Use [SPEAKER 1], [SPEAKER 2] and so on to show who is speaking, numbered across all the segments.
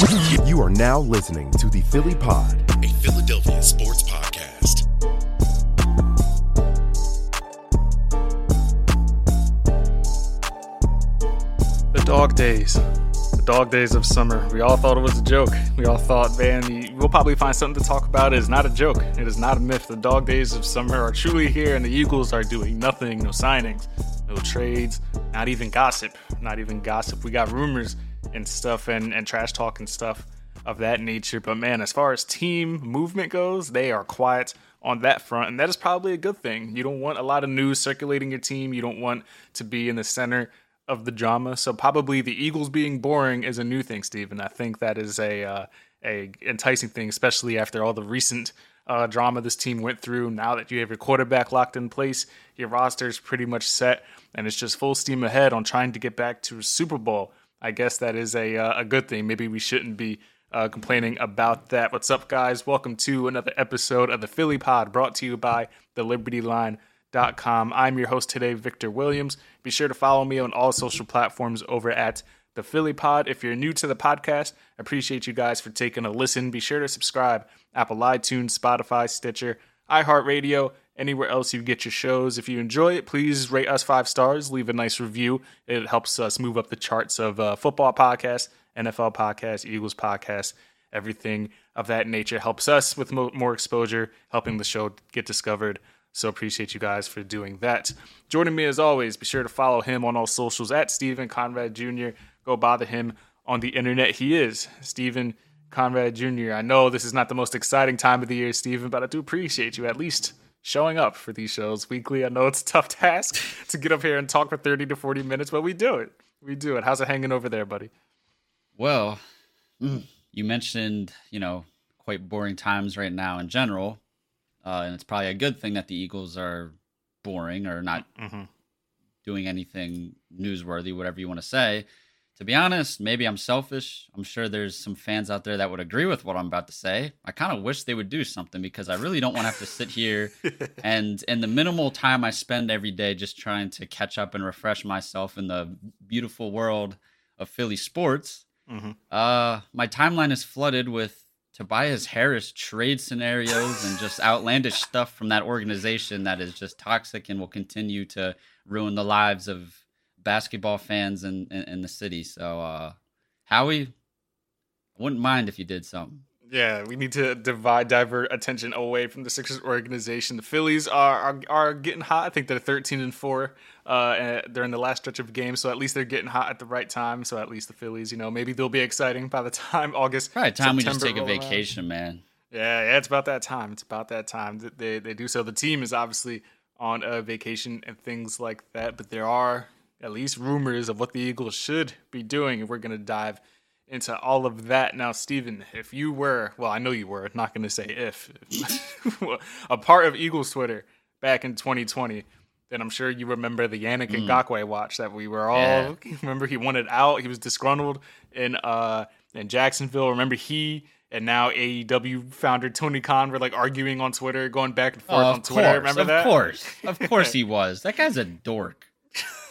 [SPEAKER 1] You are now listening to the Philly Pod,
[SPEAKER 2] a Philadelphia sports podcast.
[SPEAKER 3] The dog days. The dog days of summer. We all thought it was a joke. We all thought, man, we'll probably find something to talk about. It is not a joke. It is not a myth. The dog days of summer are truly here, and the Eagles are doing nothing. No signings, no trades, not even gossip. Not even gossip. We got rumors and stuff and, and trash talk and stuff of that nature. But man, as far as team movement goes, they are quiet on that front, and that is probably a good thing. You don't want a lot of news circulating your team. You don't want to be in the center of the drama. So probably the Eagles being boring is a new thing, Stephen. I think that is a uh, a enticing thing, especially after all the recent uh, drama this team went through. Now that you have your quarterback locked in place, your roster is pretty much set, and it's just full steam ahead on trying to get back to a Super Bowl. I guess that is a uh, a good thing. Maybe we shouldn't be uh, complaining about that. What's up, guys? Welcome to another episode of the Philly Pod, brought to you by the Liberty Line. Dot Com. I'm your host today, Victor Williams. Be sure to follow me on all social platforms over at the Philly Pod. If you're new to the podcast, appreciate you guys for taking a listen. Be sure to subscribe Apple iTunes, Spotify, Stitcher, iHeartRadio, anywhere else you get your shows. If you enjoy it, please rate us five stars, leave a nice review. It helps us move up the charts of uh, football podcasts, NFL podcasts, Eagles podcasts, everything of that nature. Helps us with mo- more exposure, helping the show get discovered. So appreciate you guys for doing that. Joining me as always, be sure to follow him on all socials at Stephen Conrad Jr. Go bother him on the internet. He is Stephen Conrad Jr. I know this is not the most exciting time of the year, Stephen, but I do appreciate you at least showing up for these shows weekly. I know it's a tough task to get up here and talk for 30 to 40 minutes, but we do it. We do it. How's it hanging over there, buddy?
[SPEAKER 4] Well, mm, you mentioned, you know, quite boring times right now in general. Uh, and it's probably a good thing that the Eagles are boring or not mm-hmm. doing anything newsworthy, whatever you want to say. To be honest, maybe I'm selfish. I'm sure there's some fans out there that would agree with what I'm about to say. I kind of wish they would do something because I really don't want to have to sit here and in the minimal time I spend every day just trying to catch up and refresh myself in the beautiful world of Philly sports. Mm-hmm. Uh, my timeline is flooded with Tobias Harris trade scenarios and just outlandish stuff from that organization that is just toxic and will continue to ruin the lives of basketball fans in, in, in the city. So, uh, Howie, I wouldn't mind if you did something.
[SPEAKER 3] Yeah, we need to divide, divert attention away from the Sixers organization. The Phillies are are, are getting hot. I think they're thirteen and four uh, during the last stretch of games, so at least they're getting hot at the right time. So at least the Phillies, you know, maybe they'll be exciting by the time August.
[SPEAKER 4] Right, time September we just take a vacation, man.
[SPEAKER 3] Yeah, yeah, it's about that time. It's about that time that they they do so. The team is obviously on a vacation and things like that, but there are at least rumors of what the Eagles should be doing, and we're gonna dive into all of that. Now, Stephen, if you were, well, I know you were, not going to say if, a part of Eagles Twitter back in 2020, then I'm sure you remember the Yannick mm. Ngakoue watch that we were all, yeah. remember he wanted out. He was disgruntled in, uh, in Jacksonville. Remember he and now AEW founder Tony Khan were like arguing on Twitter, going back and forth
[SPEAKER 4] oh,
[SPEAKER 3] on Twitter.
[SPEAKER 4] Course,
[SPEAKER 3] remember that?
[SPEAKER 4] Of course. Of course he was. That guy's a dork.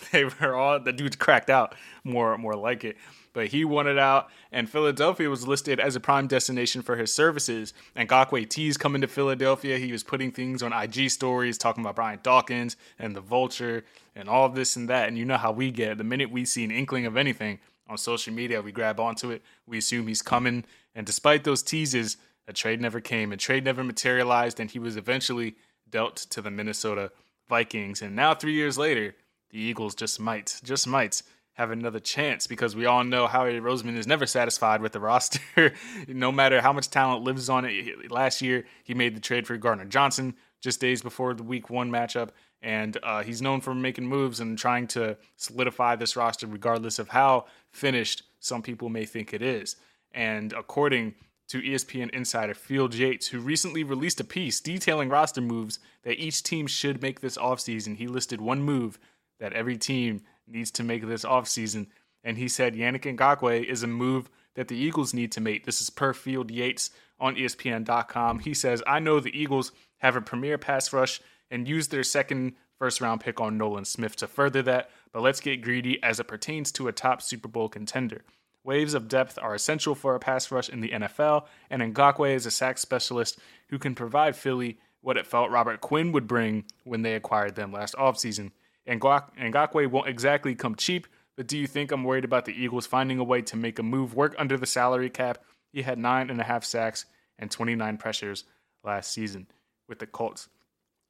[SPEAKER 3] they were all, the dude's cracked out more, more like it but he wanted out, and Philadelphia was listed as a prime destination for his services. And Ngakoue teased coming to Philadelphia. He was putting things on IG stories, talking about Brian Dawkins and the Vulture and all this and that. And you know how we get. The minute we see an inkling of anything on social media, we grab onto it. We assume he's coming. And despite those teases, a trade never came. A trade never materialized, and he was eventually dealt to the Minnesota Vikings. And now, three years later, the Eagles just might, just might have another chance because we all know Howie Roseman is never satisfied with the roster, no matter how much talent lives on it. Last year, he made the trade for Gardner Johnson just days before the Week One matchup, and uh, he's known for making moves and trying to solidify this roster, regardless of how finished some people may think it is. And according to ESPN insider Field Yates, who recently released a piece detailing roster moves that each team should make this offseason, he listed one move that every team needs to make this offseason. And he said Yannick Ngakoue is a move that the Eagles need to make. This is per Field Yates on ESPN.com. He says, I know the Eagles have a premier pass rush and use their second first round pick on Nolan Smith to further that, but let's get greedy as it pertains to a top Super Bowl contender. Waves of depth are essential for a pass rush in the NFL, and Ngakoue is a sack specialist who can provide Philly what it felt Robert Quinn would bring when they acquired them last offseason. Ngakoue won't exactly come cheap, but do you think I'm worried about the Eagles finding a way to make a move work under the salary cap? He had nine and a half sacks and 29 pressures last season with the Colts.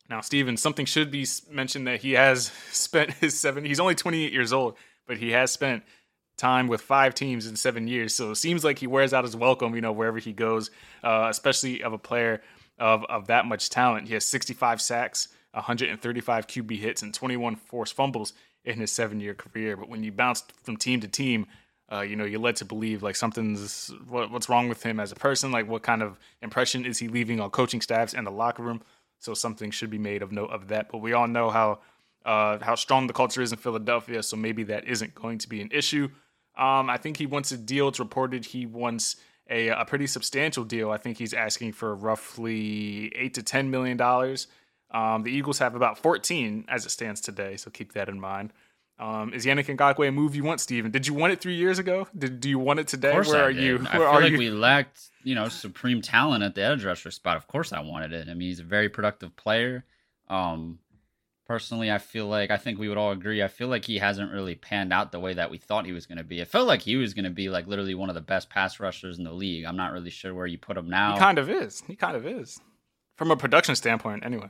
[SPEAKER 3] Now, Steven, something should be mentioned that he has spent his seven, he's only 28 years old, but he has spent time with five teams in seven years. So it seems like he wears out his welcome, you know, wherever he goes, uh, especially of a player of, of that much talent. He has 65 sacks, 135 QB hits, and 21 forced fumbles in his seven year career. But when you bounce from team to team, uh, you know, you're led to believe like something's what, what's wrong with him as a person. Like, what kind of impression is he leaving on coaching staffs and the locker room? So something should be made of note of that. But we all know how uh, how strong the culture is in Philadelphia, so maybe that isn't going to be an issue. Um, I think he wants a deal. It's reported he wants a, a pretty substantial deal. I think he's asking for roughly eight to ten million dollars. Um, the Eagles have about 14 as it stands today, so keep that in mind. Um, is Yannick Ngakoue a move you want, Steven? Did you want it three years ago? Did do you want it today? Where
[SPEAKER 4] I
[SPEAKER 3] are
[SPEAKER 4] did.
[SPEAKER 3] you?
[SPEAKER 4] I
[SPEAKER 3] Where
[SPEAKER 4] feel
[SPEAKER 3] are
[SPEAKER 4] like
[SPEAKER 3] you?
[SPEAKER 4] we lacked, you know, supreme talent at the edge rusher spot. Of course, I wanted it. I mean, he's a very productive player. Um, personally, I feel like I think we would all agree. I feel like he hasn't really panned out the way that we thought he was going to be. It felt like he was going to be like literally one of the best pass rushers in the league. I'm not really sure where you put him now.
[SPEAKER 3] He kind of is. He kind of is. From a production standpoint, anyway.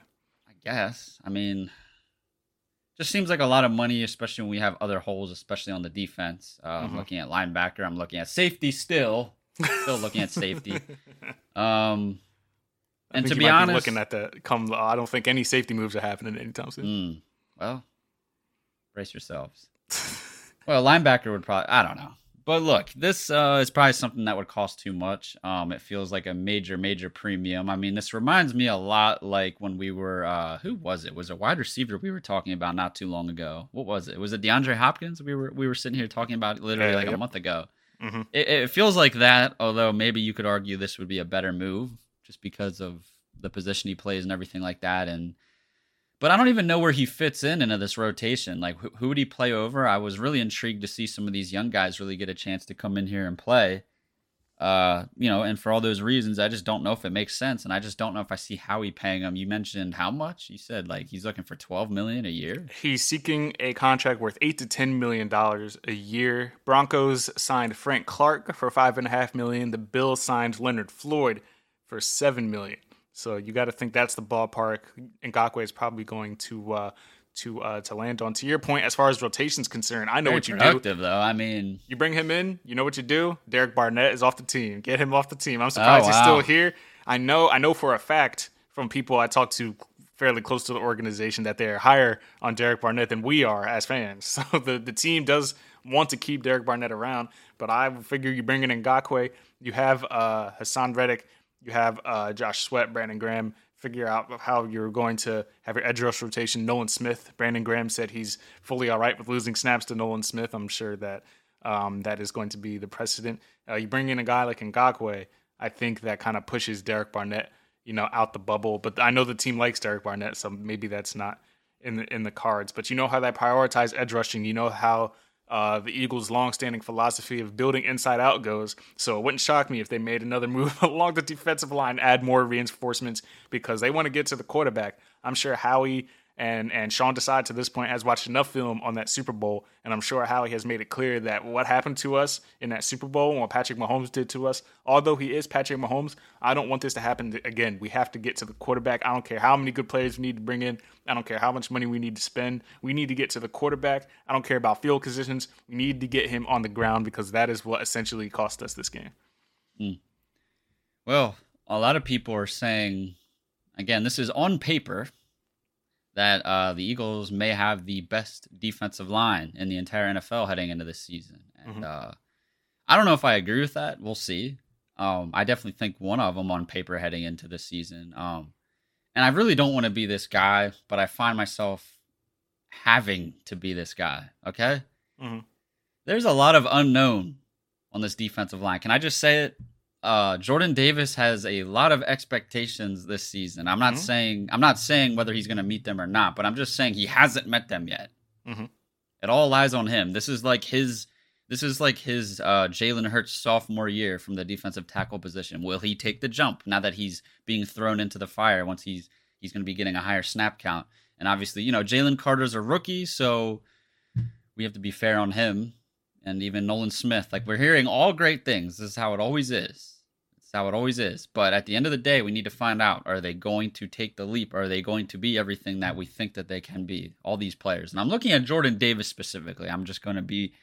[SPEAKER 4] Guess. I mean, just seems like a lot of money, especially when we have other holes, especially on the defense. Uh, I'm
[SPEAKER 3] Mhm.
[SPEAKER 4] looking at linebacker. I'm looking at safety still. Still looking at safety. Um, and to be honest,
[SPEAKER 3] looking at that come. I don't think any safety moves are happening anytime soon.
[SPEAKER 4] mm, well, brace yourselves. well, linebacker would probably. I don't know. But look, this uh, is probably something that would cost too much. Um, it feels like a major, major premium. I mean, this reminds me a lot like when we were, uh, who was it? Was a wide receiver we were talking about not too long ago? What was it? Was it DeAndre Hopkins? We were we were sitting here talking about literally
[SPEAKER 3] Yeah,
[SPEAKER 4] like a month ago.
[SPEAKER 3] Mhm.
[SPEAKER 4] It, it feels like that. Although maybe you could argue this would be a better move just because of the position he plays and everything like that. And but I don't even know where he fits in into this rotation. Like, who, who would he play over? I was really intrigued to see some of these young guys really get a chance to come in here and play. Uh, you know, and for all those reasons, I just don't know if it makes sense, and I just don't know if I see Howie paying him. You mentioned how much? You said like he's looking for twelve million a year.
[SPEAKER 3] He's seeking a contract worth eight to ten million dollars a year. Broncos signed Frank Clark for five and a half million. The Bills signed Leonard Floyd for seven million. So you got to think that's the ballpark. Ngakoue is probably going to uh, to uh, to land on. To your point, as far as rotation's concerned, I know
[SPEAKER 4] Very
[SPEAKER 3] what you do.
[SPEAKER 4] though. I mean,
[SPEAKER 3] You bring him in, you know what you do. Derek Barnett is off the team. Get him off the team. I'm surprised he's
[SPEAKER 4] wow.
[SPEAKER 3] still here. I know I know for a fact from people I talk to fairly close to the organization that they're higher on Derek Barnett than we are as fans. So the, the team does want to keep Derek Barnett around, but I figure you bring in Ngakoue, you have uh, Haason Reddick, you have uh, Josh Sweat, Brandon Graham. Figure out how you're going to have your edge rush rotation. Nolan Smith, Brandon Graham said he's fully all right with losing snaps to Nolan Smith. I'm sure that um, that is going to be the precedent. Uh, you bring in a guy like Ngakoue, I think that kind of pushes Derek Barnett, you know, out the bubble. But I know the team likes Derek Barnett, so maybe that's not in the in the cards. But you know how they prioritize edge rushing. You know how uh, the Eagles' longstanding philosophy of building inside out goes. So it wouldn't shock me if they made another move along the defensive line, add more reinforcements because they want to get to the quarterback. I'm sure Howie and and Sean Desai to this point has watched enough film on that Super Bowl, and I'm sure Howie has made it clear that what happened to us in that Super Bowl and what Patrick Mahomes did to us, although he is Patrick Mahomes, I don't want this to happen again. We have to get to the quarterback. I don't care how many good players we need to bring in. I don't care how much money we need to spend. We need to get to the quarterback. I don't care about field positions. We need to get him on the ground because that is what essentially cost us this game. Hmm.
[SPEAKER 4] Well, a lot of people are saying, again, this is on paper, that uh, the Eagles may have the best defensive line in the entire NFL heading into this season. And uh, I don't know if I agree with that. We'll see. Um, I definitely think one of them on paper heading into this season. Um, and I really don't want to be this guy, but I find myself having to be this guy. Okay.
[SPEAKER 3] Mhm.
[SPEAKER 4] There's a lot of unknown on this defensive line. Can I just say it? Uh, Jordan Davis has a lot of expectations this season. I'm not
[SPEAKER 3] Mhm.
[SPEAKER 4] saying I'm not saying whether he's going to meet them or not, but I'm just saying he hasn't met them yet.
[SPEAKER 3] Mhm.
[SPEAKER 4] It all lies on him. This is like his This is like his uh, Jalen Hurts sophomore year from the defensive tackle position. Will he take the jump now that he's being thrown into the fire once he's he's going to be getting a higher snap count? And obviously, you know, Jalen Carter's a rookie, so we have to be fair on him. And even Nolan Smith, like we're hearing all great things. This is how it always is. It's how it always is. But at the end of the day, we need to find out: are they going to take the leap? Are they going to be everything that we think that they can be? All these players, and I'm looking at Jordan Davis specifically. I'm just going to be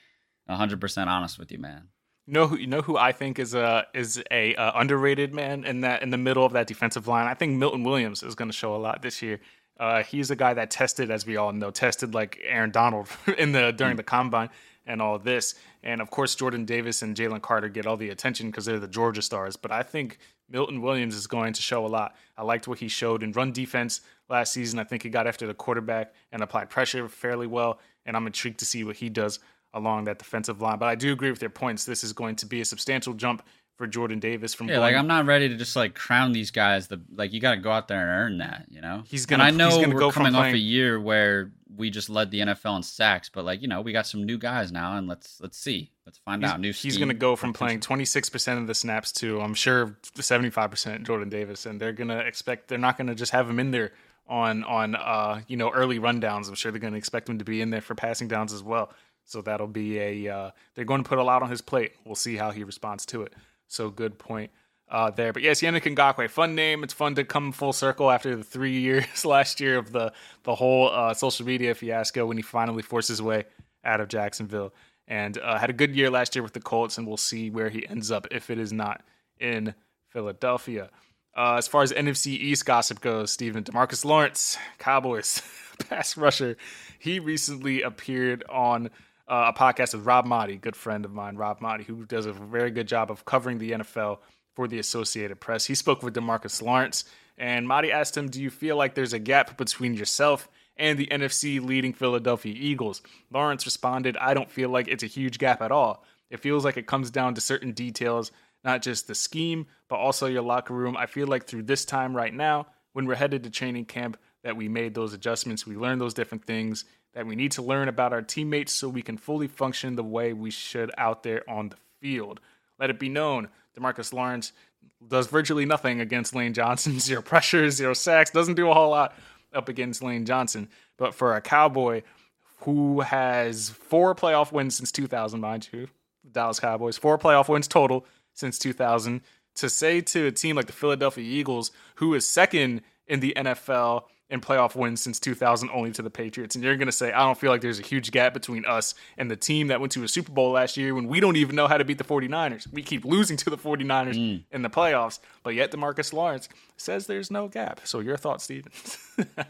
[SPEAKER 4] 100% honest with you, man.
[SPEAKER 3] You know who you know who I think is a is a uh, underrated man in that in the middle of that defensive line. I think Milton Williams is going to show a lot this year. Uh, he's a guy that tested, as we all know, tested like Aaron Donald in the during the combine and all this. And of course, Jordan Davis and Jalen Carter get all the attention because they're the Georgia stars. But I think Milton Williams is going to show a lot. I liked what he showed in run defense last season. I think he got after the quarterback and applied pressure fairly well. And I'm intrigued to see what he does along that defensive line. But I do agree with their points. This is going to be a substantial jump for Jordan Davis from
[SPEAKER 4] yeah.
[SPEAKER 3] going,
[SPEAKER 4] Like I'm not ready to just like crown these guys. The like you got to go out there and earn that. You know.
[SPEAKER 3] He's gonna-
[SPEAKER 4] And I know
[SPEAKER 3] he's gonna
[SPEAKER 4] we're
[SPEAKER 3] go
[SPEAKER 4] coming off a year where we just led the NFL in sacks, but like you know we got some new guys now, and let's let's see, let's find
[SPEAKER 3] he's,
[SPEAKER 4] out. New.
[SPEAKER 3] he's going to go from playing 26% of the snaps to I'm sure 75% Jordan Davis, and they're going to expect they're not going to just have him in there on on uh you know early rundowns. I'm sure they're going to expect him to be in there for passing downs as well. So that'll be a uh, they're going to put a lot on his plate. We'll see how he responds to it. So good point uh, there. But yes, Yannick Ngakoue, fun name. It's fun to come full circle after the three years last year of the the whole uh, social media fiasco when he finally forced his way out of Jacksonville and uh, had a good year last year with the Colts. And we'll see where he ends up if it is not in Philadelphia. Uh, as far as NFC East gossip goes, Stephen Demarcus Lawrence, Cowboys pass rusher, he recently appeared on uh, a podcast with Rob Maaddi, good friend of mine, Rob Maaddi, who does a very good job of covering the NFL for the Associated Press. He spoke with Demarcus Lawrence, and Maaddi asked him, "Do you feel like there's a gap between yourself and the NFC leading Philadelphia Eagles?" Lawrence responded, "I don't feel like it's a huge gap at all. It feels like it comes down to certain details." Not just the scheme, but also your locker room. I feel like through this time right now, when we're headed to training camp, that we made those adjustments. We learned those different things that we need to learn about our teammates so we can fully function the way we should out there on the field. Let it be known, Demarcus Lawrence does virtually nothing against Lane Johnson. Zero pressure, zero sacks, doesn't do a whole lot up against Lane Johnson. But for a Cowboy who has four playoff wins since 2000, mind you, Dallas Cowboys, four playoff wins total since 2000, to say to a team like the Philadelphia Eagles, who is second in the NFL in playoff wins since 2000 only to the Patriots. And you're going to say, I don't feel like there's a huge gap between us and the team that went to a Super Bowl last year when we don't even know how to beat the 49ers. We keep losing to the 49ers in the playoffs, but yet DeMarcus Lawrence says there's no gap. So your thoughts, Steven?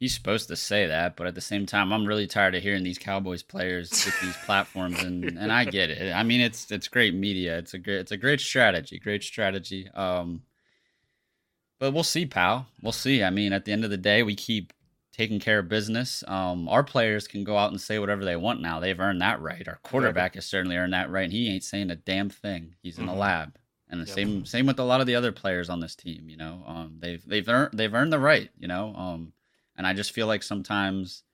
[SPEAKER 4] He's supposed to say that, but at the same time, I'm really tired of hearing these Cowboys players get these platforms, and, and I get it. I mean, it's it's great media. It's a great it's a great strategy. Great strategy. Um, but we'll see, pal. We'll see. I mean, at the end of the day, we keep taking care of business. Um, our players can go out and say whatever they want now. They've earned that right. Our quarterback has certainly earned that right. And he ain't saying a damn thing. He's in the lab. And the
[SPEAKER 3] Yep.
[SPEAKER 4] same same with a lot of the other players on this team. You know, um, they've they've earned they've earned the right. You know, um, and I just feel like sometimes,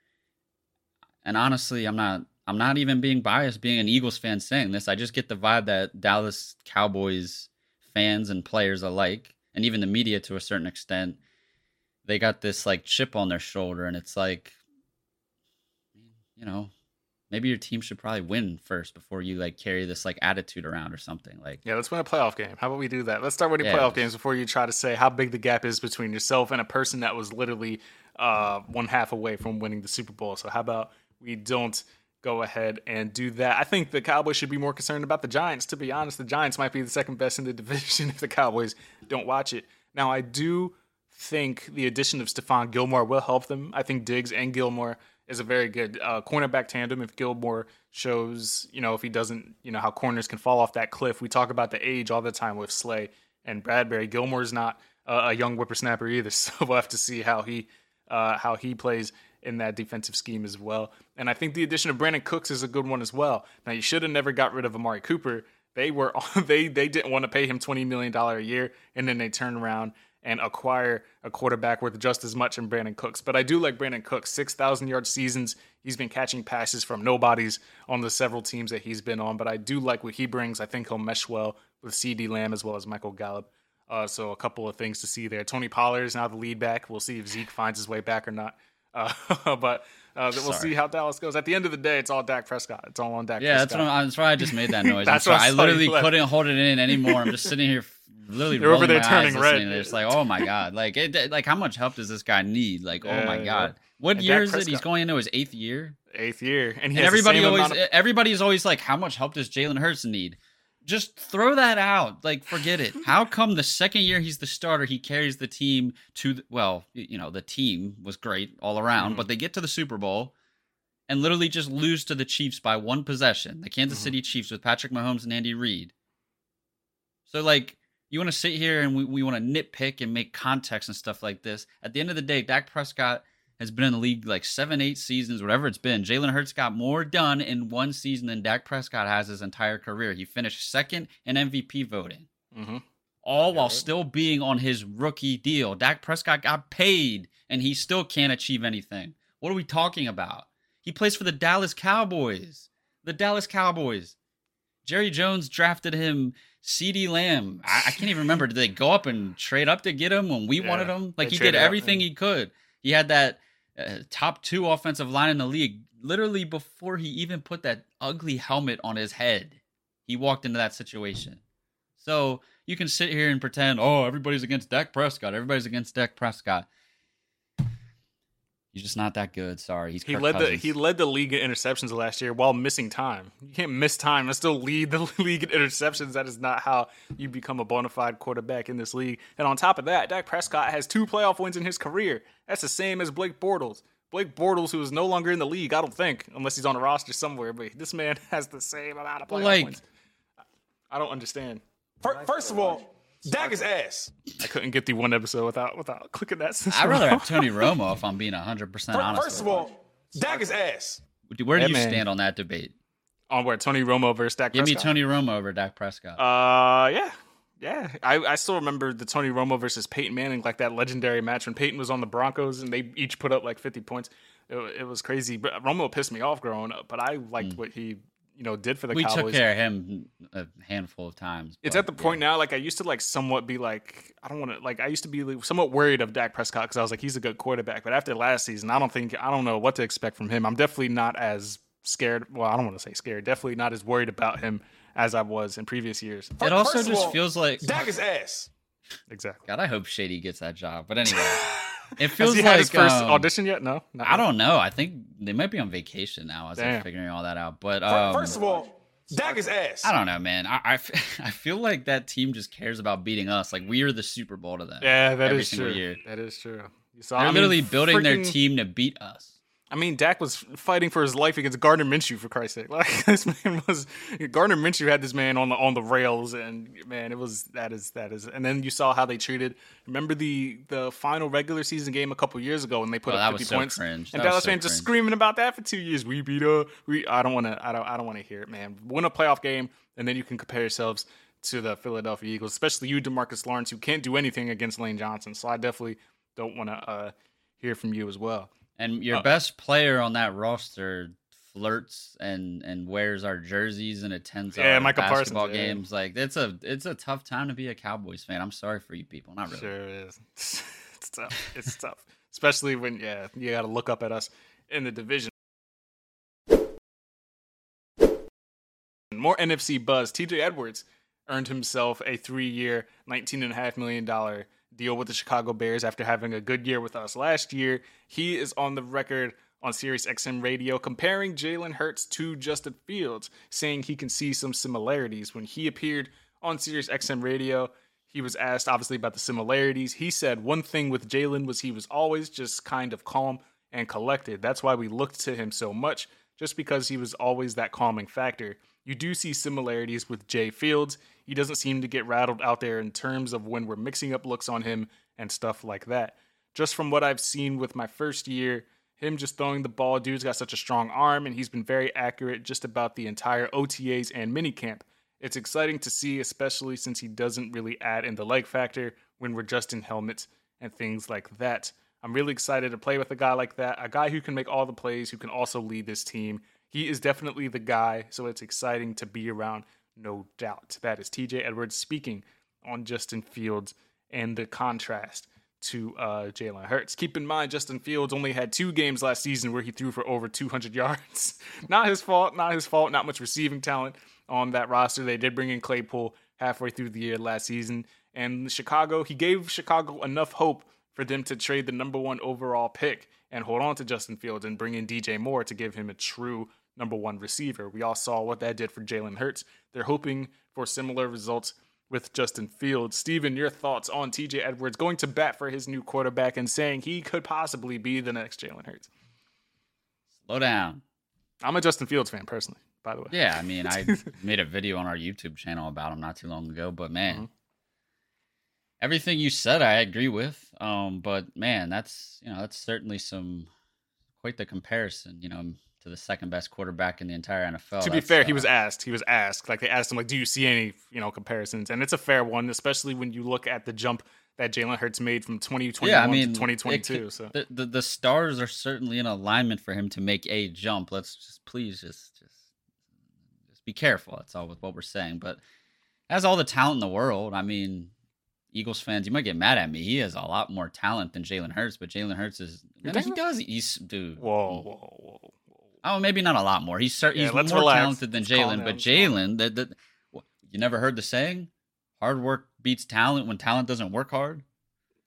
[SPEAKER 4] and honestly, I'm not I'm not even being biased being an Eagles fan saying this. I just get the vibe that Dallas Cowboys fans and players alike, and even the media to a certain extent, they got this like chip on their shoulder, and it's like, you know, maybe your team should probably win first before you like carry this like attitude around or something. Like,
[SPEAKER 3] Yeah, let's win a playoff game. How about we do that? Let's start winning
[SPEAKER 4] Yeah.
[SPEAKER 3] playoff games before you try to say how big the gap is between yourself and a person that was literally uh, one half away from winning the Super Bowl. So how about we don't go ahead and do that? I think the Cowboys should be more concerned about the Giants. To be honest, the Giants might be the second best in the division if the Cowboys don't watch it. Now, I do think the addition of Stephon Gilmore will help them. I think Diggs and Gilmore is a very good uh, cornerback tandem. If Gilmore shows, you know, if he doesn't, you know, how corners can fall off that cliff. We talk about the age all the time with Slay and Bradberry. Gilmore's not a young whippersnapper either, so we'll have to see how he uh, how he plays in that defensive scheme as well. And I think the addition of Brandin Cooks is a good one as well. Now you should have never got rid of Amari Cooper. They were they they didn't want to pay him twenty million dollar a year, and then they turn around and acquire a quarterback worth just as much in Brandin Cooks. But I do like Brandin Cooks. 6,000 yard seasons. He's been catching passes from nobodies on the several teams that he's been on. But I do like what he brings. I think he'll mesh well with CeeDee Lamb as well as Michael Gallup. Uh, so a couple of things to see there. Tony Pollard is now the lead back. We'll see if Zeke finds his way back or not. Uh, but uh, we'll see how Dallas goes. At the end of the day, it's all Dak Prescott. It's all on Dak.
[SPEAKER 4] Yeah, that's
[SPEAKER 3] Prescott.
[SPEAKER 4] what I'm, that's why I just made that noise.
[SPEAKER 3] That's what I
[SPEAKER 4] I
[SPEAKER 3] saw you
[SPEAKER 4] literally couldn't hold it in anymore. I'm just sitting here, literally
[SPEAKER 3] You're over there
[SPEAKER 4] my
[SPEAKER 3] turning
[SPEAKER 4] eyes
[SPEAKER 3] red.
[SPEAKER 4] It's like, oh my god, like, it, like how much help does this guy need? Like, oh my god,
[SPEAKER 3] yeah.
[SPEAKER 4] what
[SPEAKER 3] And
[SPEAKER 4] year
[SPEAKER 3] Dak
[SPEAKER 4] is it? He's going into his eighth year,
[SPEAKER 3] eighth year, and,
[SPEAKER 4] and everybody always,
[SPEAKER 3] of-
[SPEAKER 4] everybody's always like, how much help does Jalen Hurts need? Just throw that out. Like, forget it. How come the second year he's the starter, he carries the team to the, well, you know, the team was great all around,
[SPEAKER 3] Mhm.
[SPEAKER 4] but they get to the Super Bowl and literally just lose to the Chiefs by one possession. The Kansas
[SPEAKER 3] Mhm.
[SPEAKER 4] City Chiefs with Patrick Mahomes and Andy Reid. So like you want to sit here and we, we want to nitpick and make context and stuff like this. At the end of the day, Dak Prescott has been in the league like seven, eight seasons, whatever it's been. Jalen Hurts got more done in one season than Dak Prescott has his entire career. He finished second in MVP voting
[SPEAKER 3] Mhm.
[SPEAKER 4] all while still being on his rookie deal. Dak Prescott got paid and he still can't achieve anything. What are we talking about? He plays for the Dallas Cowboys. The Dallas Cowboys. Jerry Jones drafted him CeeDee Lamb. I, I can't even remember. Did they go up and trade up to get him when we
[SPEAKER 3] Yeah,
[SPEAKER 4] wanted him? Like he did
[SPEAKER 3] traded up,
[SPEAKER 4] everything
[SPEAKER 3] yeah.
[SPEAKER 4] he could. He had that uh, top two offensive line in the league literally before he even put that ugly helmet on his head. He walked into that situation. So you can sit here and pretend, oh, everybody's against Dak Prescott. Everybody's against Dak Prescott. He's just not that good. Sorry, he's
[SPEAKER 3] He
[SPEAKER 4] Kirk
[SPEAKER 3] led the he led the league in interceptions last year while missing time. You can't miss time and still lead the league in interceptions. That is not how you become a bona fide quarterback in this league. And on top of that, Dak Prescott has two playoff wins in his career. That's the same as Blake Bortles. Blake Bortles, who is no longer in the league, I don't think, unless he's on a roster somewhere. But this man has the same amount of playoff
[SPEAKER 4] like-
[SPEAKER 3] wins. I don't understand.
[SPEAKER 5] First of all, Dak is ass.
[SPEAKER 3] I couldn't get through one episode without without clicking that.
[SPEAKER 4] I'd rather have Tony Romo if I'm being 100% honest.
[SPEAKER 5] First of all, Dak is ass.
[SPEAKER 4] Where do
[SPEAKER 3] Yeah,
[SPEAKER 4] you
[SPEAKER 3] man.
[SPEAKER 4] stand on that debate?
[SPEAKER 3] on where Tony Romo versus Dak
[SPEAKER 4] Give me Tony Romo over Dak Prescott.
[SPEAKER 3] Uh, yeah, yeah. I, I still remember the Tony Romo versus Peyton Manning, like that legendary match when Peyton was on the Broncos and they each put up like 50 points. It, it was crazy. But Romo pissed me off growing up, but I liked what he, you know, did for the
[SPEAKER 4] we
[SPEAKER 3] Cowboys.
[SPEAKER 4] took care of him a handful of times.
[SPEAKER 3] It's at the point now, like I used to like somewhat be like, I don't want to, like I used to be like, somewhat worried of Dak Prescott because I was like, he's a good quarterback. But after last season, I don't think, I don't know what to expect from him. I'm definitely not as scared. Well, I don't want to say scared. Definitely not as worried about him as I was in previous years.
[SPEAKER 4] It also just
[SPEAKER 5] all,
[SPEAKER 4] feels like
[SPEAKER 5] Dak is ass.
[SPEAKER 3] Exactly.
[SPEAKER 4] God. I hope Shady gets that job. But anyway, it feels
[SPEAKER 3] Has
[SPEAKER 4] feels
[SPEAKER 3] he
[SPEAKER 4] like
[SPEAKER 3] had his first
[SPEAKER 4] um,
[SPEAKER 3] audition yet? No, Not
[SPEAKER 4] I
[SPEAKER 3] yet.
[SPEAKER 4] don't know. I think they might be on vacation now as they're
[SPEAKER 3] Damn.
[SPEAKER 4] figuring all that out. But
[SPEAKER 5] Fir-
[SPEAKER 4] um,
[SPEAKER 5] First of all, Dak is ass.
[SPEAKER 4] I don't know, man. I, I f- I feel like that team just cares about beating us. Like we are the Super Bowl to them.
[SPEAKER 3] Yeah, that
[SPEAKER 4] every
[SPEAKER 3] is
[SPEAKER 4] single
[SPEAKER 3] true.
[SPEAKER 4] year.
[SPEAKER 3] That is true. You saw,
[SPEAKER 4] They're
[SPEAKER 3] I mean,
[SPEAKER 4] literally building their team to beat us.
[SPEAKER 3] I mean, Dak was fighting for his life against Gardner Minshew for Christ's sake. Like this man was Gardner Minshew had this man on the on the rails, and man, it was that is that is. And then you saw how they treated. Remember the the final regular season game a couple years ago when they put
[SPEAKER 4] Oh,
[SPEAKER 3] up fifty
[SPEAKER 4] so
[SPEAKER 3] points,
[SPEAKER 4] cringe.
[SPEAKER 3] and
[SPEAKER 4] That
[SPEAKER 3] Dallas
[SPEAKER 4] so
[SPEAKER 3] fans just screaming about that for two years. We beat up. We I don't want to. I don't. I don't want to hear it, man. Win a playoff game, and then you can compare yourselves to the Philadelphia Eagles, especially you, Demarcus Lawrence, who can't do anything against Lane Johnson. So I definitely don't want to uh, hear from you as well.
[SPEAKER 4] And your oh. best player on that roster flirts and and wears our jerseys and attends
[SPEAKER 3] Yeah,
[SPEAKER 4] our
[SPEAKER 3] Parsons,
[SPEAKER 4] basketball
[SPEAKER 3] yeah.
[SPEAKER 4] games. Like it's a it's a tough time to be a Cowboys fan. I'm sorry for you people. Not really.
[SPEAKER 3] Sure is. it's tough. It's tough, especially when yeah you got to look up at us in the division. More NFC buzz. T.J. Edwards earned himself a three-year, nineteen and a half million dollar deal with the Chicago Bears after having a good year with us last year. He is on the record on Sirius XM radio comparing Jalen Hurts to Justin Fields, saying he can see some similarities. When he appeared on Sirius XM radio, he was asked obviously about the similarities. He said one thing with Jalen was he was always just kind of calm and collected. That's why we looked to him so much, just because he was always that calming factor. You do see similarities with Jay Fields. He doesn't seem to get rattled out there in terms of when we're mixing up looks on him and stuff like that. Just from what I've seen with my first year, him just throwing the ball, dude's got such a strong arm, and he's been very accurate just about the entire OTAs and minicamp. It's exciting to see, especially since he doesn't really add in the leg factor when we're just in helmets and things like that. I'm really excited to play with a guy like that, a guy who can make all the plays, who can also lead this team. He is definitely the guy, so it's exciting to be around, no doubt. That is TJ Edwards speaking on Justin Fields and the contrast to uh, Jalen Hurts. Keep in mind, Justin Fields only had two games last season where he threw for over 200 yards. not his fault, not his fault, not much receiving talent on that roster. They did bring in Claypool halfway through the year last season. And Chicago, he gave Chicago enough hope for them to trade the number one overall pick and hold on to Justin Fields and bring in DJ Moore to give him a true number one receiver. We all saw what that did for Jalen Hurts. They're hoping for similar results with Justin Fields. Steven, your thoughts on TJ Edwards going to bat for his new quarterback and saying he could possibly be the next Jalen Hurts?
[SPEAKER 4] Slow down.
[SPEAKER 3] I'm a Justin Fields fan personally, by the way.
[SPEAKER 4] Yeah, I mean, I made a video on our YouTube channel about him not too long ago, but man,
[SPEAKER 3] Mm-hmm.
[SPEAKER 4] everything you said I agree with. Um, but man, that's you know that's certainly some quite the comparison. You know, to the second best quarterback in the entire NFL.
[SPEAKER 3] to be fair, he
[SPEAKER 4] uh,
[SPEAKER 3] was asked. He was asked. Like they asked him, like, "Do you see any, you know, comparisons?" And it's a fair one, especially when you look at the jump that Jalen Hurts made from 2021
[SPEAKER 4] yeah, I mean,
[SPEAKER 3] to 2022.
[SPEAKER 4] could-
[SPEAKER 3] so
[SPEAKER 4] the, the the stars are certainly in alignment for him to make a jump. Let's just please just just just be careful. That's all with what we're saying. But has all the talent in the world. I mean, Eagles fans, you might get mad at me. He has a lot more talent than Jalen Hurts, but Jalen Hurts is he does. He's dude.
[SPEAKER 3] whoa, whoa, whoa.
[SPEAKER 4] Oh, maybe not a lot more. He's cer-
[SPEAKER 3] Yeah,
[SPEAKER 4] he's more
[SPEAKER 3] relax.
[SPEAKER 4] talented than Jalen, but Jalen, that that you never heard the saying, "Hard work beats talent" when talent doesn't work hard.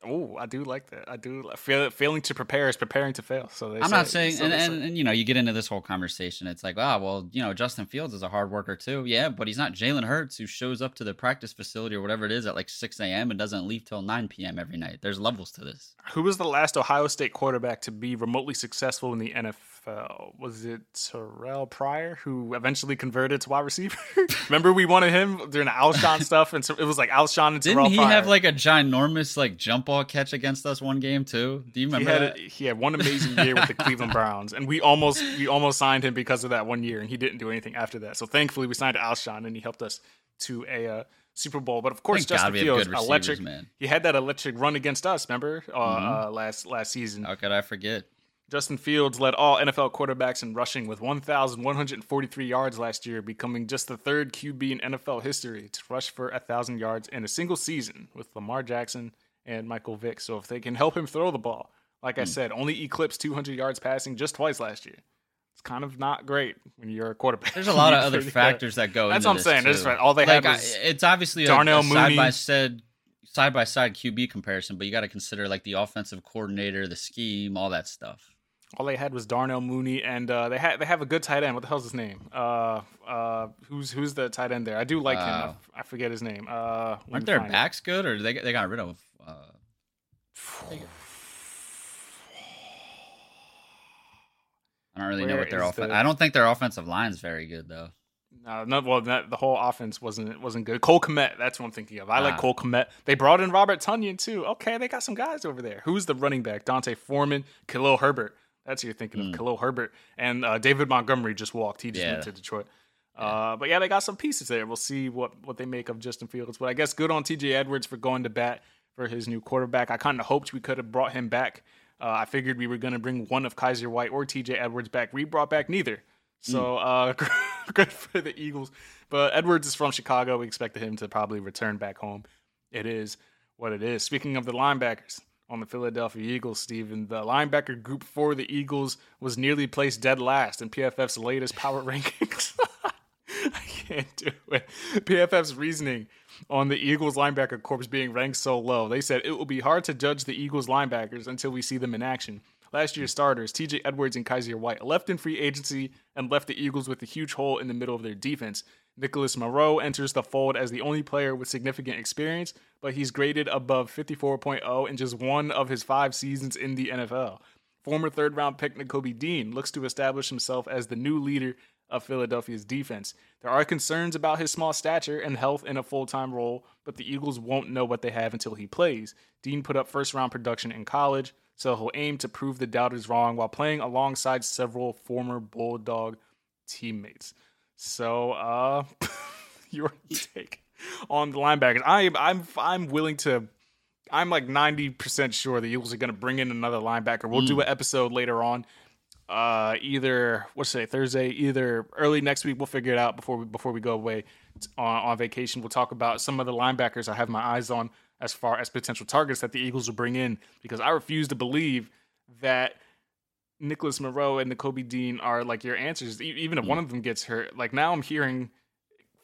[SPEAKER 3] Oh, I do like that. I do like fail, failing to prepare is preparing to fail. So
[SPEAKER 4] I'm not saying,
[SPEAKER 3] so
[SPEAKER 4] and,
[SPEAKER 3] say.
[SPEAKER 4] and, and you know, you get into this whole conversation. It's like, ah, well, you know, Justin Fields is a hard worker too. Yeah, but he's not Jalen Hurts, who shows up to the practice facility or whatever it is at like 6 a.m. and doesn't leave till 9 p.m. every night. There's levels to this.
[SPEAKER 3] Who was the last Ohio State quarterback to be remotely successful in the NFL? Was it Terrell Pryor, who eventually converted to wide receiver? Remember we wanted him during the Alshon stuff, and so it was like Alshon and Terrell
[SPEAKER 4] Didn't he
[SPEAKER 3] Pryor.
[SPEAKER 4] have like a ginormous like jump ball catch against us one game too? Do you
[SPEAKER 3] he
[SPEAKER 4] remember
[SPEAKER 3] had
[SPEAKER 4] that?
[SPEAKER 3] he had one amazing year with the Cleveland Browns, and we almost we almost signed him because of that one year, and he didn't do anything after that. So thankfully, we signed Alshon, and he helped us to a uh, Super Bowl. But of course,
[SPEAKER 4] Thank
[SPEAKER 3] Justin Fields, electric.
[SPEAKER 4] man.
[SPEAKER 3] He had that electric run against us. Remember uh,
[SPEAKER 4] Mm-hmm.
[SPEAKER 3] uh, last last season.
[SPEAKER 4] How could I forget?
[SPEAKER 3] Justin Fields led all NFL quarterbacks in rushing with 1,143 yards last year, becoming just the third QB in NFL history to rush for 1,000 yards in a single season with Lamar Jackson and Michael Vick. So if they can help him throw the ball, like
[SPEAKER 4] Hmm.
[SPEAKER 3] I said, only eclipsed 200 yards passing just twice last year. It's kind of not great when you're a quarterback.
[SPEAKER 4] There's a lot of other factors that go.
[SPEAKER 3] That's what I'm saying. That's right. All they
[SPEAKER 4] like,
[SPEAKER 3] had was
[SPEAKER 4] I- it's obviously a,
[SPEAKER 3] Darnell
[SPEAKER 4] a side by side side by side QB comparison, but you got to consider like the offensive coordinator, the scheme, all that stuff.
[SPEAKER 3] all they had was Darnell Mooney, and uh, they had they have a good tight end. What the hell's his name? Uh, uh, who's who's the tight end there? I do like him. I f- I, forget his name. Uh,
[SPEAKER 4] Aren't their
[SPEAKER 3] find it.
[SPEAKER 4] backs good, or they they got rid of? Uh, I don't really know what their
[SPEAKER 3] is
[SPEAKER 4] offense.
[SPEAKER 3] the-
[SPEAKER 4] I don't think their offensive line's very good though.
[SPEAKER 3] No, no, well, that, the whole offense wasn't wasn't good. Cole Kmet, that's what I'm thinking of. I like
[SPEAKER 4] Ah.
[SPEAKER 3] Cole Kmet. They brought in Robert Tonyan too. Okay, they got some guys over there. Who's the running back? D'Onta Foreman, Khalil Herbert. That's who you're thinking of. Khalil Herbert and uh, David Montgomery just walked. He just
[SPEAKER 4] Hmm. Yeah.
[SPEAKER 3] went to Detroit. Uh, but yeah, they got some pieces there. We'll see what what they make of Justin Fields. But I guess good on T.J. Edwards for going to bat for his new quarterback. I kind of hoped we could have brought him back. Uh, I figured we were going to bring one of Kyzir White or T.J. Edwards back. We brought back neither. So uh, good for the Eagles. But Edwards is from Chicago. We expected him to probably return back home. It is what it is. Speaking of the linebackers on the Philadelphia Eagles, Steven, the linebacker group for the Eagles was nearly placed dead last in PFF's latest power rankings. I can't do it. PFF's reasoning on the Eagles linebacker corps being ranked so low. They said it will be hard to judge the Eagles linebackers until we see them in action. Last year's starters, TJ Edwards and Kyzir White, left in free agency and left the Eagles with a huge hole in the middle of their defense. Nicholas Morrow enters the fold as the only player with significant experience, but he's graded above 54.0 in just one of his five seasons in the NFL. Former third round pick Nakobe Dean looks to establish himself as the new leader of Philadelphia's defense. There are concerns about his small stature and health in a full time role, but the Eagles won't know what they have until he plays. Dean put up first round production in college, so he'll aim to prove the doubters wrong while playing alongside several former Bulldog teammates. So, uh, your take on the linebackers. I I'm I'm willing to. I'm like ninety percent sure the Eagles are going to bring in another linebacker. We'll do an episode later on. Uh, either what's today Thursday, either early next week. We'll figure it out before we before we go away on, on vacation. We'll talk about some of the linebackers I have my eyes on as far as potential targets that the Eagles will bring in because I refuse to believe that Nicholas Morrow and Kobe Dean are like your answers. E- Even if one of them gets hurt, like now I'm hearing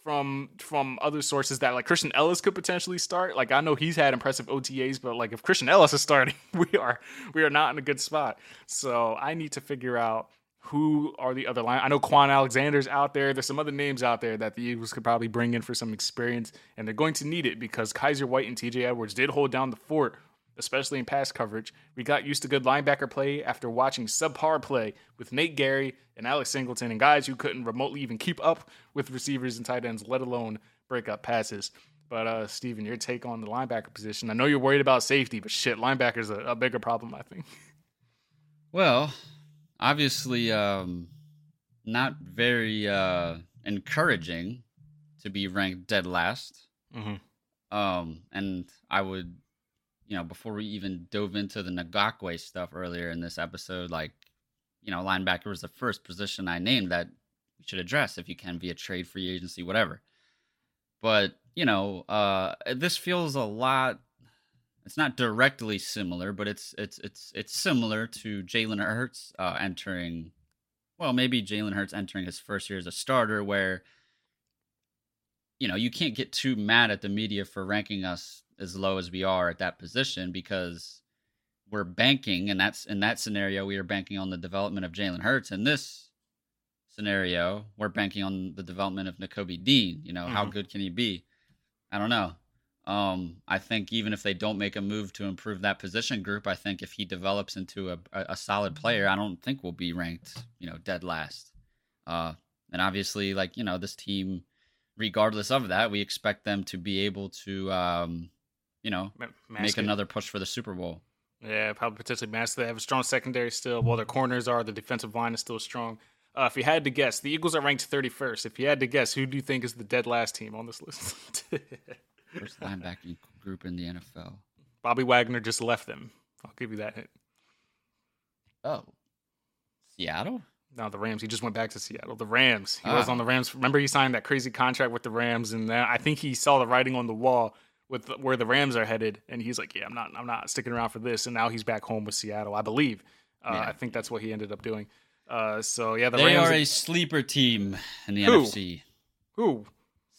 [SPEAKER 3] from from other sources that like Christian Elliss could potentially start. Like I know he's had impressive OTAs, but like if Christian Elliss is starting, we are we are not in a good spot. So I need to figure out who are the other line. I know Kwon Alexander's out there. There's some other names out there that the Eagles could probably bring in for some experience, and they're going to need it because Kyzir White and TJ Edwards did hold down the fort especially in pass coverage. We got used to good linebacker play after watching subpar play with Nate Gerry and Alex Singleton and guys who couldn't remotely even keep up with receivers and tight ends, let alone break up passes. But uh, Steven, your take on the linebacker position. I know you're worried about safety, but shit, linebacker's a, a bigger problem, I think.
[SPEAKER 4] Well, obviously, um, not very uh, encouraging to be ranked dead last.
[SPEAKER 3] Mhm.
[SPEAKER 4] Um, and I would, you know, before we even dove into the Ngakoue stuff earlier in this episode, like, you know, linebacker was the first position I named that we should address if you can via trade, free agency, whatever. But you know, uh, this feels a lot it's not directly similar, but it's it's it's it's similar to Jalen Hurts uh, entering. Well, maybe Jalen Hurts entering his first year as a starter, where you know you can't get too mad at the media for ranking us as low as we are at that position because we're banking, and that's in that scenario we are banking on the development of Jalen Hurts. In this scenario, we're banking on the development of Nakobe Dean. You know, how
[SPEAKER 3] Mhm.
[SPEAKER 4] good can he be? I don't know. Um, I think even if they don't make a move to improve that position group, I think if he develops into a, a, a solid player, I don't think we'll be ranked, you know, dead last. Uh, and obviously, like you know, this team, regardless of that, we expect them to be able to, um, you know,
[SPEAKER 3] Ma-
[SPEAKER 4] make
[SPEAKER 3] it.
[SPEAKER 4] another push for the Super Bowl.
[SPEAKER 3] Yeah, probably potentially master. They have a strong secondary still. Well, their corners are. The defensive line is still strong. Uh, if you had to guess, the Eagles are ranked 31st. If you had to guess, who do you think is the dead last team on this list?
[SPEAKER 4] First linebacking group in the NFL.
[SPEAKER 3] Bobby Wagner just left them. I'll give you that hint.
[SPEAKER 4] Oh, Seattle.
[SPEAKER 3] No, the Rams. He just went back to Seattle. The Rams. He was
[SPEAKER 4] Ah.
[SPEAKER 3] on the Rams. Remember, he signed that crazy contract with the Rams, and then I think he saw the writing on the wall with the, where the Rams are headed, and he's like, "Yeah, I'm not, I'm not sticking around for this." And now he's back home with Seattle, I believe. Uh,
[SPEAKER 4] Yeah.
[SPEAKER 3] I think that's what he ended up doing. Uh, so yeah, the
[SPEAKER 4] They
[SPEAKER 3] Rams.
[SPEAKER 4] are a sleeper team in the
[SPEAKER 3] Who?
[SPEAKER 4] NFC.
[SPEAKER 3] who?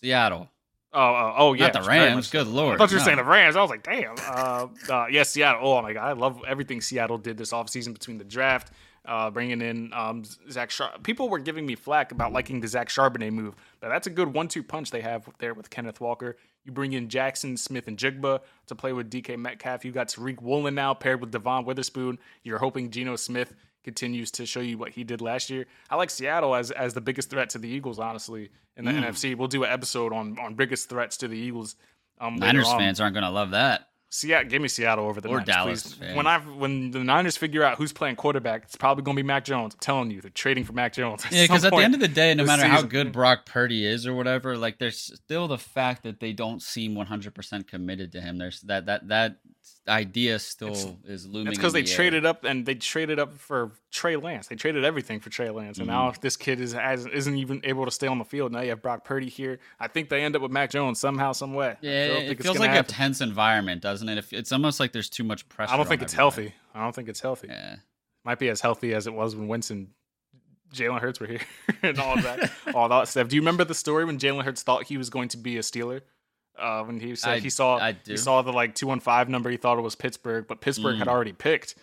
[SPEAKER 4] Seattle.
[SPEAKER 3] Oh, oh, oh, yeah.
[SPEAKER 4] Not the Rams. Good lord.
[SPEAKER 3] I thought you were
[SPEAKER 4] no.
[SPEAKER 3] saying the Rams. I was like, damn. Uh, uh, yes, Seattle. Oh my god, I love everything Seattle did this offseason between the draft, uh, bringing in um, Zach. Char- People were giving me flack about liking the Zach Charbonnet move, but that's a good one-two punch they have there with Kenneth Walker. You bring in Jaxon Smith-Njigba to play with DK Metcalf. You got Tariq Woolen now paired with Devon Witherspoon. You're hoping Geno Smith continues to show you what he did last year. I like Seattle as as the biggest threat to the Eagles, honestly, in the NFC. We'll do an episode on on biggest threats to the Eagles. Um,
[SPEAKER 4] Niners fans aren't going to love that.
[SPEAKER 3] Seattle, give me Seattle over the
[SPEAKER 4] Or
[SPEAKER 3] Niners,
[SPEAKER 4] Dallas
[SPEAKER 3] please. When I when the Niners figure out who's playing quarterback, it's probably going to be Mac Jones. I'm telling you, they're trading for Mac Jones.
[SPEAKER 4] Yeah, because at the end of the day, no matter how good Brock Purdy is or whatever, like there's still the fact that they don't seem 100% committed to him. There's that that that idea still is looming.
[SPEAKER 3] It's because
[SPEAKER 4] in
[SPEAKER 3] they
[SPEAKER 4] the air.
[SPEAKER 3] traded up and they traded up for Trey Lance. They traded everything for Trey Lance, and
[SPEAKER 4] Mm-hmm.
[SPEAKER 3] now this kid is isn't even able to stay on the field. Now you have Brock Purdy here. I think they end up with Mac Jones somehow, some way.
[SPEAKER 4] Yeah, it, feels like
[SPEAKER 3] happen.
[SPEAKER 4] a tense environment, doesn't it? If- It's almost like there's too much pressure.
[SPEAKER 3] I don't
[SPEAKER 4] on
[SPEAKER 3] think it's
[SPEAKER 4] everybody.
[SPEAKER 3] healthy. I don't think it's healthy.
[SPEAKER 4] Yeah.
[SPEAKER 3] Might be as healthy as it was when Winston, Jalen Hurts were here, and all that, all that stuff. Do you remember the story when Jalen Hurts thought he was going to be a Steeler? Uh, when he said
[SPEAKER 4] I-
[SPEAKER 3] he saw
[SPEAKER 4] I
[SPEAKER 3] he saw the like two one five number, he thought it was Pittsburgh, but Pittsburgh had
[SPEAKER 4] Mm.
[SPEAKER 3] already picked,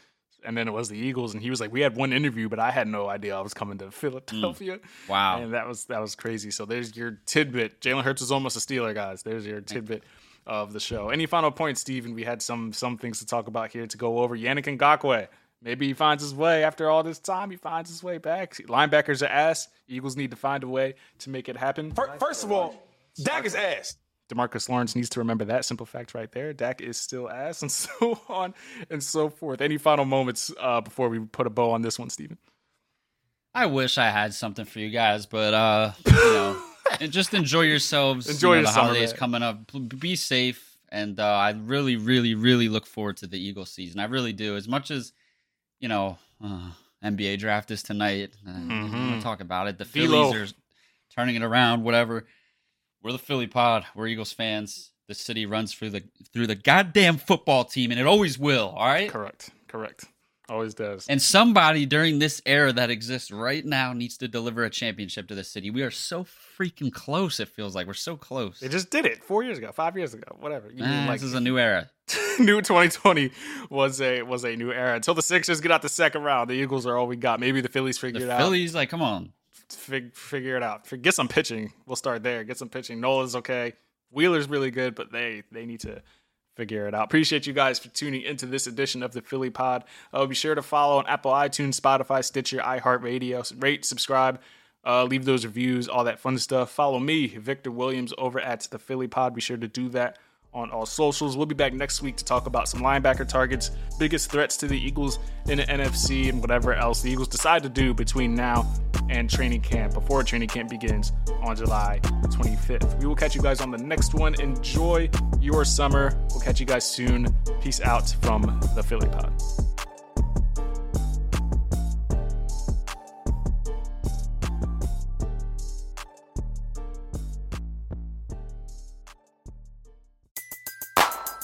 [SPEAKER 3] and then it was the Eagles, and he was like, "We had one interview, but I had no idea I was coming to Philadelphia."
[SPEAKER 4] Mm. Wow.
[SPEAKER 3] and that was that was crazy. So there's your tidbit. Jalen Hurts was almost a Steeler, guys. There's your tidbit of the show. Any final points, Steven? We had some some things to talk about here to go over. Yannick Ngakoue. Maybe he finds his way after all this time. He finds his way back. Linebackers are ass. Eagles need to find a way to make it happen.
[SPEAKER 5] First of all, Dak is ass.
[SPEAKER 3] Demarcus Lawrence needs to remember that simple fact right there. Dak is still ass, and so on and so forth. Any final moments uh, before we put a bow on this one, Steven?
[SPEAKER 4] I wish I had something for you guys, but uh, you know, and just enjoy yourselves.
[SPEAKER 3] Enjoy
[SPEAKER 4] you know,
[SPEAKER 3] your
[SPEAKER 4] the
[SPEAKER 3] summer,
[SPEAKER 4] holidays
[SPEAKER 3] man.
[SPEAKER 4] coming up. Be safe, and uh, I really, really, really look forward to the Eagles season. I really do. As much as you know, uh, NBA draft is tonight. Uh, gonna talk about it. The. Phillies are turning it around. Whatever. We're the Philly Pod. We're Eagles fans. The city runs through the through the goddamn football team, and it always will. All right.
[SPEAKER 3] Correct. Correct. Always does.
[SPEAKER 4] And somebody during this era that exists right now needs to deliver a championship to the city. We are so freaking close. It feels like we're so close.
[SPEAKER 3] they just did it four years ago, five years ago, whatever. You
[SPEAKER 4] Ah,
[SPEAKER 3] like
[SPEAKER 4] this is a new era.
[SPEAKER 3] new 2020 was a was a new era until the Sixers get out the second round. The Eagles are all we got. Maybe the Phillies figure
[SPEAKER 4] The
[SPEAKER 3] it out.
[SPEAKER 4] Phillies, like, come on.
[SPEAKER 3] Fig, figure it out. Get some pitching. We'll start there. Get some pitching. Nola's okay. Wheeler's really good, but they they need to figure it out. Appreciate you guys for tuning into this edition of the Philly Pod. Uh, be sure to follow on Apple, iTunes, Spotify, Stitcher, iHeartRadio. Rate, subscribe, uh, leave those reviews, all that fun stuff. Follow me, Victor Williams, over at the Philly Pod. Be sure to do that on all socials. We'll be back next week to talk about some linebacker targets, biggest threats to the Eagles in the NFC, and whatever else the Eagles decide to do between now and training camp before training camp begins on July 25th. We will catch you guys on the next one. Enjoy your summer. We'll catch you guys soon. Peace out from the Philly Pod.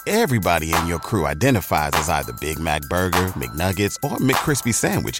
[SPEAKER 6] Everybody in your crew identifies as either Big Mac Burger, McNuggets, or McCrispy Sandwich.